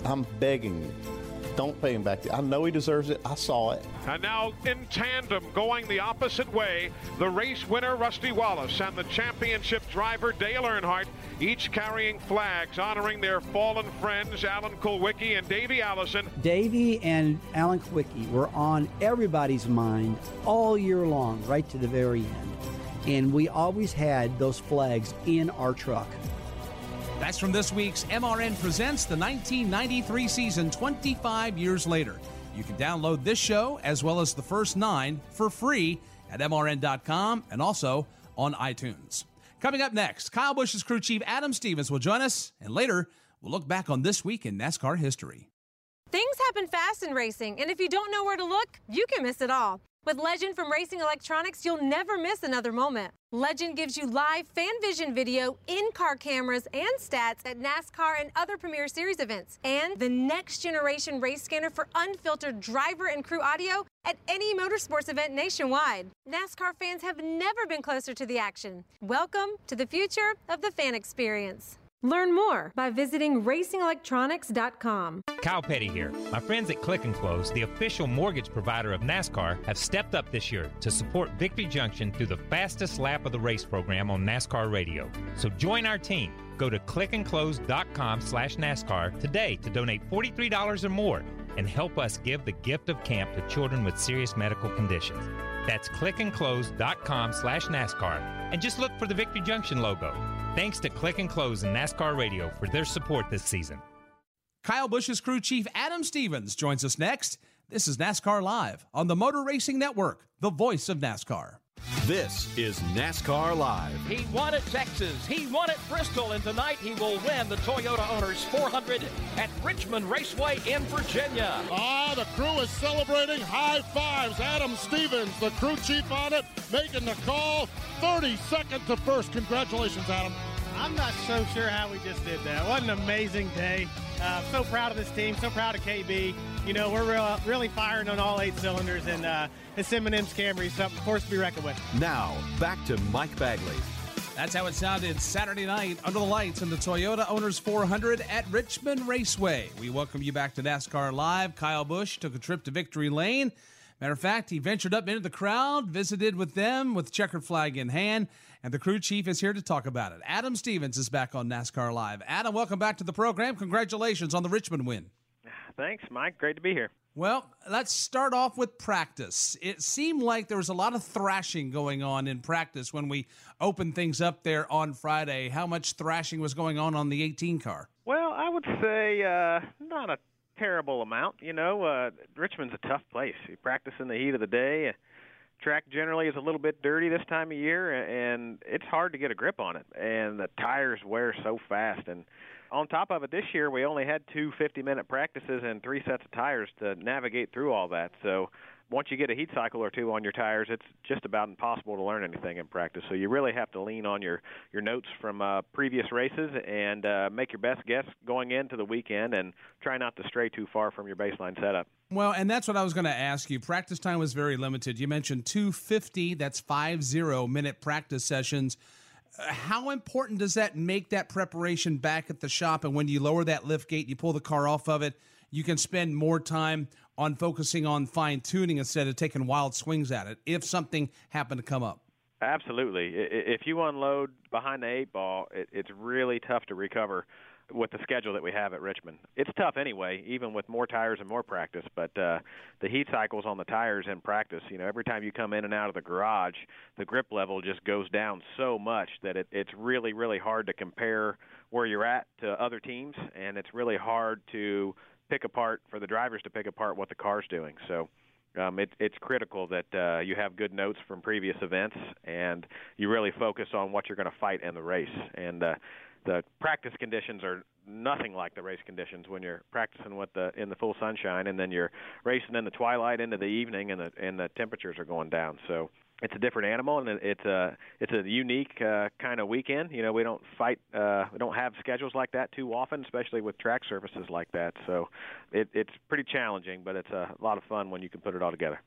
I'm begging you." Don't pay him back. I know he deserves it. I saw it. And now in tandem, going the opposite way, the race winner Rusty Wallace and the championship driver Dale Earnhardt, each carrying flags honoring their fallen friends Alan Kulwicki and Davey Allison. Davey and Alan Kulwicki were on everybody's mind all year long, right to the very end. And we always had those flags in our truck. That's from this week's MRN Presents the 1993 season 25 years later. You can download this show as well as the first nine for free at MRN.com and also on iTunes. Coming up next, Kyle Busch's crew chief Adam Stevens will join us, and later we'll look back on this week in NASCAR history. Things happen fast in racing, and if you don't know where to look, you can miss it all. With Legend from Racing Electronics, you'll never miss another moment. Legend gives you live fan vision video, in-car cameras, and stats at NASCAR and other Premier Series events. And the next generation race scanner for unfiltered driver and crew audio at any motorsports event nationwide. NASCAR fans have never been closer to the action. Welcome to the future of the fan experience. Learn more by visiting racingelectronics.com. Kyle Petty here. My friends at Click and Close, the official mortgage provider of NASCAR, have stepped up this year to support Victory Junction through the fastest lap of the race program on NASCAR radio. So join our team. Go to clickandclose.com slash NASCAR today to donate $43 or more and help us give the gift of camp to children with serious medical conditions. That's clickandclose.com slash NASCAR and just look for the Victory Junction logo. Thanks to Click and Close and NASCAR Radio for their support this season. Kyle Busch's crew chief Adam Stevens joins us next. This is NASCAR Live on the Motor Racing Network, the voice of NASCAR. This is NASCAR Live. He won at Texas. He won at Bristol. And tonight he will win the Toyota Owners 400 at Richmond Raceway in Virginia. Ah, the crew is celebrating. High fives. Adam Stevens, the crew chief on it, making the call. 30 seconds to first. Congratulations, Adam. I'm not so sure how we just did that. What an amazing day. Uh, so proud of this team, so proud of KB. You know, we're real, really firing on all eight cylinders, and uh, this M&M's Camry is something, of course, to be reckoned with. Now, back to Mike Bagley. That's how it sounded Saturday night under the lights in the Toyota Owners 400 at Richmond Raceway. We welcome you back to NASCAR Live. Kyle Busch took a trip to Victory Lane. Matter of fact, he ventured up into the crowd, visited with them with checkered flag in hand, and the crew chief is here to talk about it. Adam Stevens is back on NASCAR Live. Adam, welcome back to the program. Congratulations on the Richmond win. Thanks, Mike. Great to be here. Well, let's start off with practice. It seemed like there was a lot of thrashing going on in practice when we opened things up there on Friday. How much thrashing was going on on the 18 car? Well, I would say uh, not a terrible amount. You know, uh, Richmond's a tough place. You practice in the heat of the day. Track generally is a little bit dirty this time of year, and it's hard to get a grip on it. And the tires wear so fast. And on top of it, this year we only had two 50-minute practices and three sets of tires to navigate through all that. So once you get a heat cycle or two on your tires, it's just about impossible to learn anything in practice. So you really have to lean on your your notes from uh, previous races and uh, make your best guess going into the weekend, and try not to stray too far from your baseline setup. Well, and that's what I was going to ask you. Practice time was very limited. You mentioned 250, that's 50 minute practice sessions. Uh, how important does that make that preparation back at the shop? And when you lower that lift gate, you pull the car off of it, you can spend more time on focusing on fine tuning instead of taking wild swings at it if something happened to come up. Absolutely. If you unload behind the eight ball, it's really tough to recover with the schedule that we have at Richmond. It's tough anyway, even with more tires and more practice. But uh, the heat cycles on the tires in practice, you know, every time you come in and out of the garage, the grip level just goes down so much that it, it's really, really hard to compare where you're at to other teams, and it's really hard to pick apart for the drivers to pick apart what the car's doing. So um, it, it's critical that uh, you have good notes from previous events and you really focus on what you're going to fight in the race. And uh, the practice conditions are nothing like the race conditions when you're practicing with the in the full sunshine and then you're racing in the twilight into the evening and the and the temperatures are going down. So it's a different animal and it's a it's a unique uh, kind of weekend. You know, we don't fight, uh, we don't have schedules like that too often, especially with track surfaces like that. So it, it's pretty challenging, but it's a lot of fun when you can put it all together.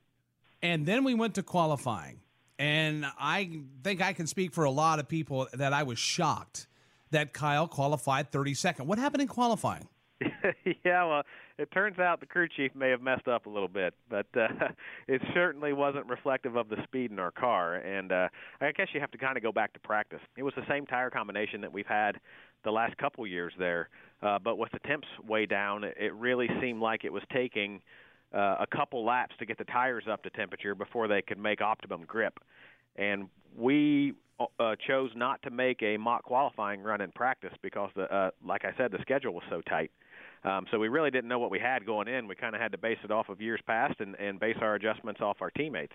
And then we went to qualifying, and I think I can speak for a lot of people that I was shocked that Kyle qualified 32nd. What happened in qualifying? yeah, well, it turns out the crew chief may have messed up a little bit, but uh, it certainly wasn't reflective of the speed in our car. And uh, I guess you have to kind of go back to practice. It was the same tire combination that we've had the last couple years there, uh, but with the temps way down, it really seemed like it was taking uh, a couple laps to get the tires up to temperature before they could make optimum grip. And we uh, chose not to make a mock qualifying run in practice because, the, uh, like I said, the schedule was so tight. Um, so we really didn't know what we had going in. We kind of had to base it off of years past and, and base our adjustments off our teammates.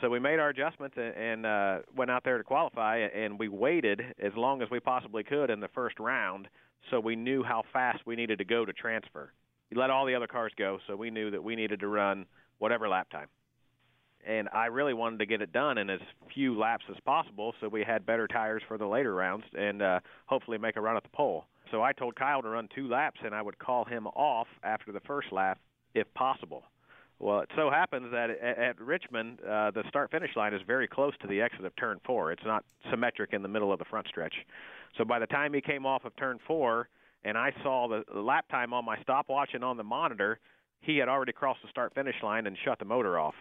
So we made our adjustments and, and uh, went out there to qualify, and we waited as long as we possibly could in the first round so we knew how fast we needed to go to transfer. We let all the other cars go, so we knew that we needed to run whatever lap time. And I really wanted to get it done in as few laps as possible so we had better tires for the later rounds and uh, hopefully make a run at the pole. So I told Kyle to run two laps, and I would call him off after the first lap if possible. Well, it so happens that at, at Richmond, uh, the start finish line is very close to the exit of turn four. It's not symmetric in the middle of the front stretch. So by the time he came off of turn four, and I saw the, the lap time on my stopwatch and on the monitor, he had already crossed the start finish line and shut the motor off.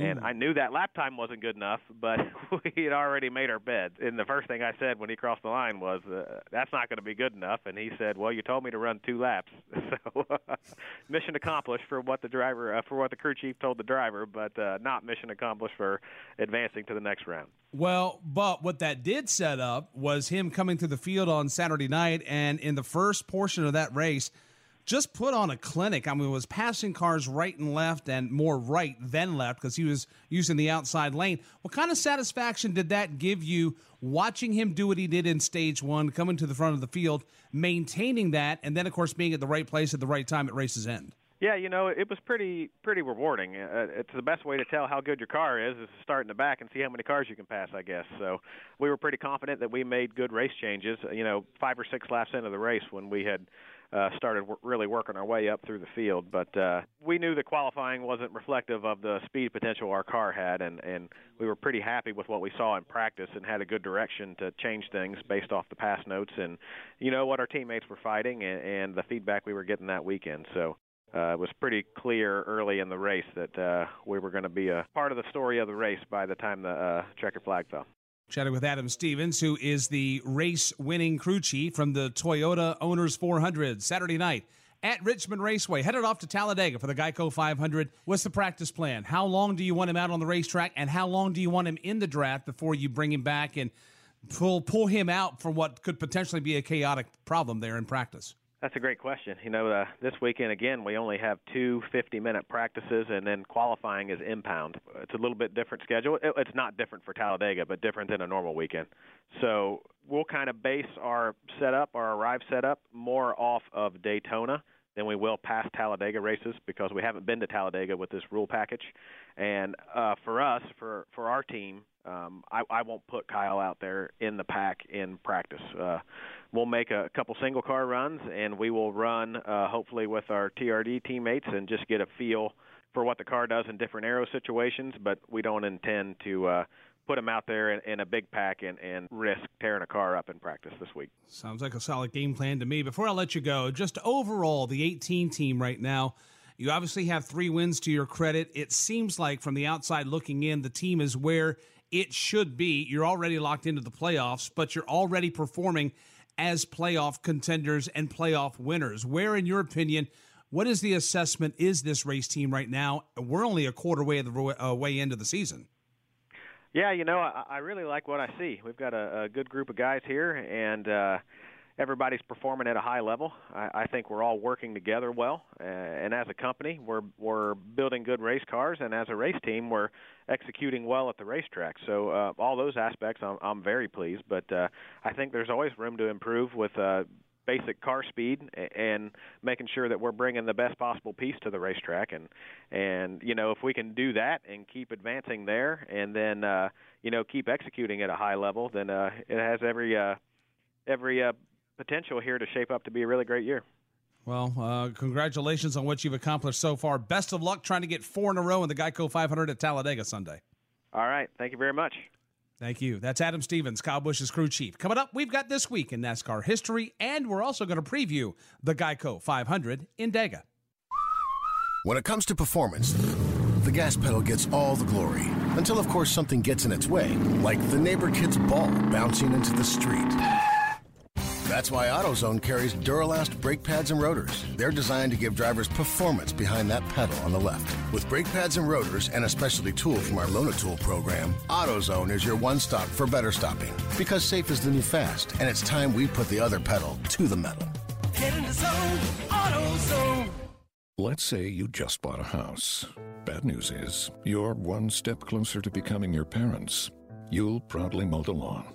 And Ooh. I knew that lap time wasn't good enough, but we had already made our bed. And the first thing I said when he crossed the line was, uh, "That's not going to be good enough." And he said, "Well, you told me to run two laps, so mission accomplished for what the driver, uh, for what the crew chief told the driver, but uh, not mission accomplished for advancing to the next round." Well, but what that did set up was him coming through the field on Saturday night, and in the first portion of that race, just put on a clinic. I mean, was passing cars right and left, and more right than left because he was using the outside lane. What kind of satisfaction did that give you watching him do what he did in stage one, coming to the front of the field, maintaining that, and then of course being at the right place at the right time at race's end? Yeah, you know, it was pretty pretty rewarding. Uh, it's the best way to tell how good your car is is to start in the back and see how many cars you can pass, I guess. So we were pretty confident that we made good race changes. You know, five or six laps into the race when we had uh, started w- really working our way up through the field. But uh, we knew the qualifying wasn't reflective of the speed potential our car had, and and we were pretty happy with what we saw in practice and had a good direction to change things based off the pass notes and you know what our teammates were fighting and, and the feedback we were getting that weekend. So uh, it was pretty clear early in the race that uh, we were going to be a part of the story of the race by the time the uh, checker flag fell. Chatting with Adam Stevens, who is the race winning crew chief from the Toyota Owners 400 Saturday night at Richmond Raceway. Headed off to Talladega for the Geico 500. What's the practice plan? How long do you want him out on the racetrack, and how long do you want him in the draft before you bring him back and pull pull him out from what could potentially be a chaotic problem there in practice? That's a great question. You know, uh, this weekend again, we only have two 50-minute practices, and then qualifying is impound. It's a little bit different schedule. It, it's not different for Talladega, but different than a normal weekend. So we'll kind of base our setup, our arrive setup, more off of Daytona than we will past Talladega races because we haven't been to Talladega with this rule package. And uh, for us, for for our team, um, I, I won't put Kyle out there in the pack in practice. Uh, we'll make a couple single car runs, and we will run uh, hopefully with our TRD teammates and just get a feel for what the car does in different aero situations. But we don't intend to uh, put him out there in, in a big pack and, and risk tearing a car up in practice this week. Sounds like a solid game plan to me. Before I let you go, just overall, the 18 team right now. You obviously have three wins to your credit. It seems like from the outside looking in, the team is where it should be. You're already locked into the playoffs, but you're already performing as playoff contenders and playoff winners. Where, in your opinion, what is the assessment? Is this race team right now? We're only a quarter way of the uh, way into the season. Yeah, you know, I, I really like what I see. We've got a, a good group of guys here, and uh, everybody's performing at a high level. I, I think we're all working together well, uh, and as a company, we're we're building good race cars, and as a race team, we're executing well at the racetrack. So uh, all those aspects, I'm, I'm very pleased. But uh, I think there's always room to improve with. Uh, basic car speed and making sure that we're bringing the best possible piece to the racetrack and and you know if we can do that and keep advancing there and then uh you know keep executing at a high level then uh it has every uh every uh potential here to shape up to be a really great year. Well, uh, congratulations on what you've accomplished so far. Best of luck trying to get four in a row in the Geico 500 at Talladega Sunday. All right. Thank you very much. Thank you. That's Adam Stevens, Kyle Busch's crew chief. Coming up, we've got this week in NASCAR history, and we're also going to preview the Geico 500 in Dega. When it comes to performance, the gas pedal gets all the glory. Until, of course, something gets in its way, like the neighbor kid's ball bouncing into the street. That's why AutoZone carries Duralast brake pads and rotors. They're designed to give drivers performance behind that pedal on the left. With brake pads and rotors and a specialty tool from our Loan-A-Tool program, AutoZone is your one stop for better stopping. Because safe is the new fast, and it's time we put the other pedal to the metal. Get in the zone, AutoZone. Let's say you just bought a house. Bad news is, you're one step closer to becoming your parents. You'll proudly mow the lawn.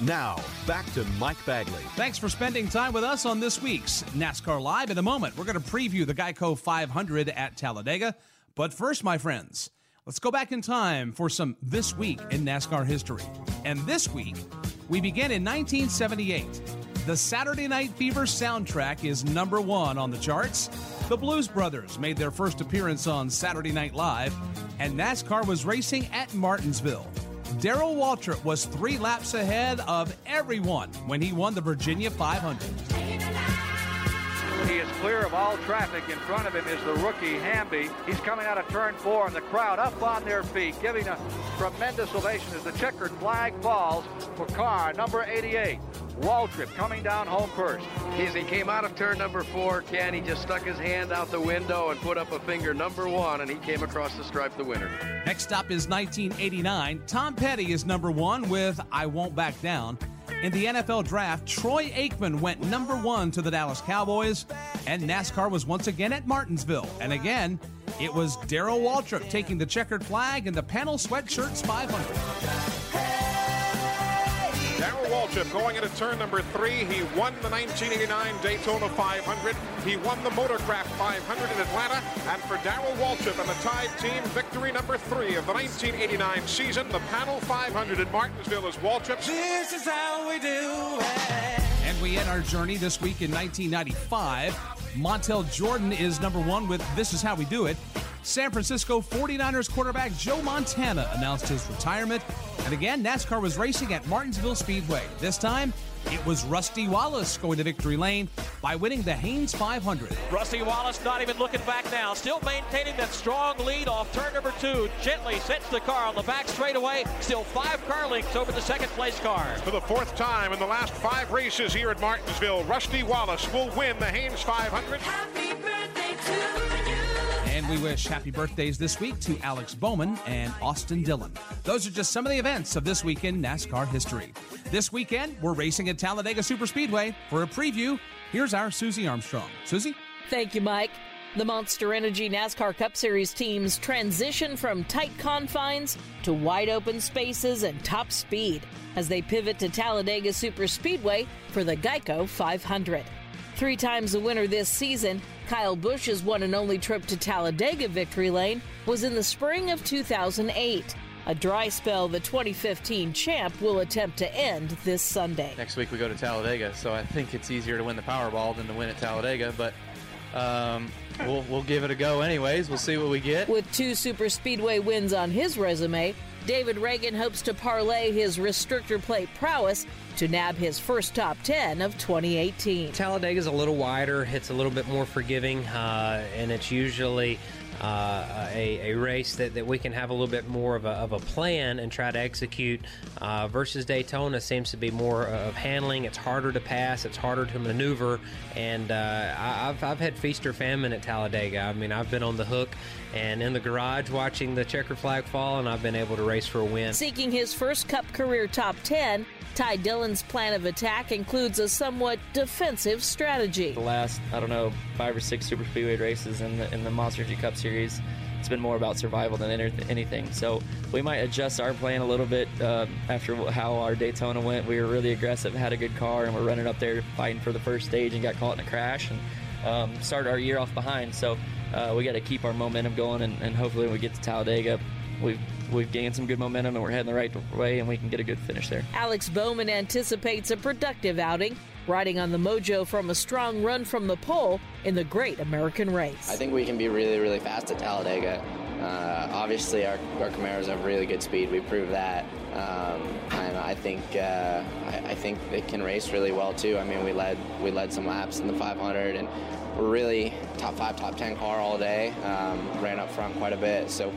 Now, back to Mike Bagley. Thanks for spending time with us on this week's NASCAR Live. In a moment, we're going to preview the Geico 500 at Talladega. But first, my friends, let's go back in time for some This Week in NASCAR history. And this week, we begin in 1978. The Saturday Night Fever soundtrack is number one on the charts. The Blues Brothers made their first appearance on Saturday Night Live, and NASCAR was racing at Martinsville. Darrell Waltrip was three laps ahead of everyone when he won the Virginia 500. He is clear of all traffic. In front of him is the rookie Hamby. He's coming out of turn four, and the crowd up on their feet, giving a tremendous ovation as the checkered flag falls for car number 88. Waltrip coming down home first. As he came out of turn number four, Ken, he just stuck his hand out the window and put up a finger number one, and he came across the stripe the winner. Next up is 1989. Tom Petty is number one with I Won't Back Down. In the NFL draft, Troy Aikman went number one to the Dallas Cowboys, and NASCAR was once again at Martinsville. And again, it was Darrell Waltrip taking the checkered flag in the Pannill sweatshirts 500. Darrell Waltrip going into turn number three. He won the 1989 Daytona 500. He won the Motorcraft 500 in Atlanta. And for Darrell Waltrip and the Tide team, victory number three of the 1989 season. The Pannill 500 in Martinsville is Waltrip's. This is how we do it. And we end our journey this week in 1995. Montel Jordan is number one with This Is How We Do It. San Francisco 49ers quarterback Joe Montana announced his retirement. And again, NASCAR was racing at Martinsville Speedway. This time, it was Rusty Wallace going to victory lane by winning the Hanes 500. Rusty Wallace not even looking back now, still maintaining that strong lead off turn number two. Gently sets the car on the back straightaway. Still five car lengths over the second place car. For the fourth time in the last five races here at Martinsville, Rusty Wallace will win the Hanes 500. And we wish happy birthdays this week to Alex Bowman and Austin Dillon. Those are just some of the events of this week in NASCAR history. This weekend, we're racing at Talladega Superspeedway. For a preview, here's our Susie Armstrong. Susie? Thank you, Mike. The Monster Energy NASCAR Cup Series teams transition from tight confines to wide open spaces and top speed as they pivot to Talladega Superspeedway for the Geico 500. Three times the winner this season, Kyle Busch's one and only trip to Talladega Victory Lane was in the spring of 2008. A dry spell the 2015 champ will attempt to end this Sunday. Next week we go to Talladega, so I think it's easier to win the Powerball than to win at Talladega, but um, we'll, we'll give it a go anyways. We'll see what we get. With two super speedway wins on his resume, David Ragan hopes to parlay his restrictor plate prowess to nab his first top 10 of 2018. Talladega is a little wider, it's a little bit more forgiving, uh, and it's usually uh, a, a, race that, that we can have a little bit more of a, of a plan and try to execute. Uh, versus Daytona seems to be more of handling. It's harder to pass, it's harder to maneuver, and uh, I, have I've had feast or famine at Talladega. I mean, I've been on the hook and in the garage watching the checker flag fall, and I've been able to race for a win. Seeking his first Cup career top 10, Ty Dillon's plan of attack includes a somewhat defensive strategy. The last, I don't know, five or six super speedway races in the in the Monster Energy Cup Series, it's been more about survival than anything. So we might adjust our plan a little bit uh, after how our Daytona went. We were really aggressive, had a good car, and we're running up there fighting for the first stage and got caught in a crash and um, started our year off behind. So uh, we got to keep our momentum going, and, and hopefully when we get to Talladega, we've we've gained some good momentum and we're heading the right way and we can get a good finish there. Alex Bowman anticipates a productive outing, riding on the mojo from a strong run from the pole in the Great American Race. I think we can be really, really fast at Talladega. Uh, obviously, our, our Camaros have really good speed. We proved that, um, and I think uh, I, I, think they can race really well too. I mean, we led we led some laps in the 500, and we're really top five, top ten car all day. Um, ran up front quite a bit, so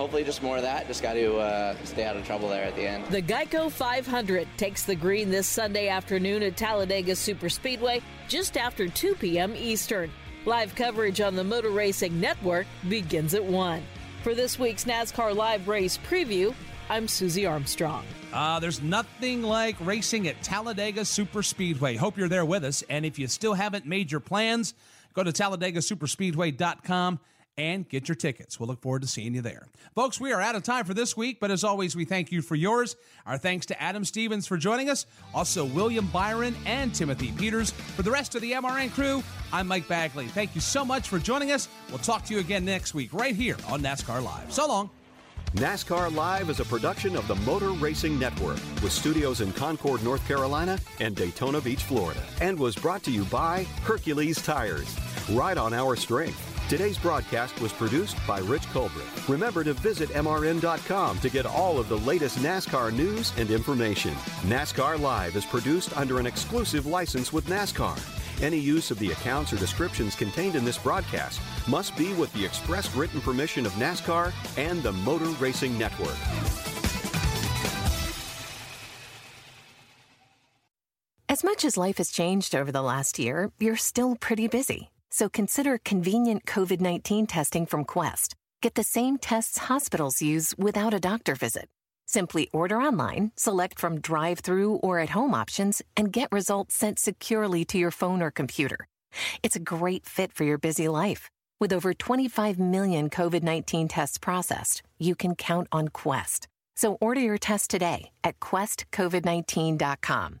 hopefully just more of that. Just got to uh, stay out of trouble there at the end. The Geico 500 takes the green this Sunday afternoon at Talladega Superspeedway just after 2 p.m. Eastern. Live coverage on the Motor Racing Network begins at 1. For this week's NASCAR Live Race Preview, I'm Susie Armstrong. Uh, there's nothing like racing at Talladega Superspeedway. Hope you're there with us. And if you still haven't made your plans, go to TalladegaSuperspeedway.com and get your tickets. We'll look forward to seeing you there. Folks, we are out of time for this week, but as always, we thank you for yours. Our thanks to Adam Stevens for joining us, also William Byron and Timothy Peters. For the rest of the MRN crew, I'm Mike Bagley. Thank you so much for joining us. We'll talk to you again next week, right here on NASCAR Live. So long. NASCAR Live is a production of the Motor Racing Network with studios in Concord, North Carolina and Daytona Beach, Florida, and was brought to you by Hercules Tires. Ride on our strength. Today's broadcast was produced by Rich Colbert. Remember to visit MRN.com to get all of the latest NASCAR news and information. NASCAR Live is produced under an exclusive license with NASCAR. Any use of the accounts or descriptions contained in this broadcast must be with the express written permission of NASCAR and the Motor Racing Network. As much as life has changed over the last year, you're still pretty busy. So consider convenient COVID 19 testing from Quest. Get the same tests hospitals use without a doctor visit. Simply order online, select from drive through or at home options, and get results sent securely to your phone or computer. It's a great fit for your busy life. With over 25 million COVID 19 tests processed, you can count on Quest. So order your test today at questcovid19.com.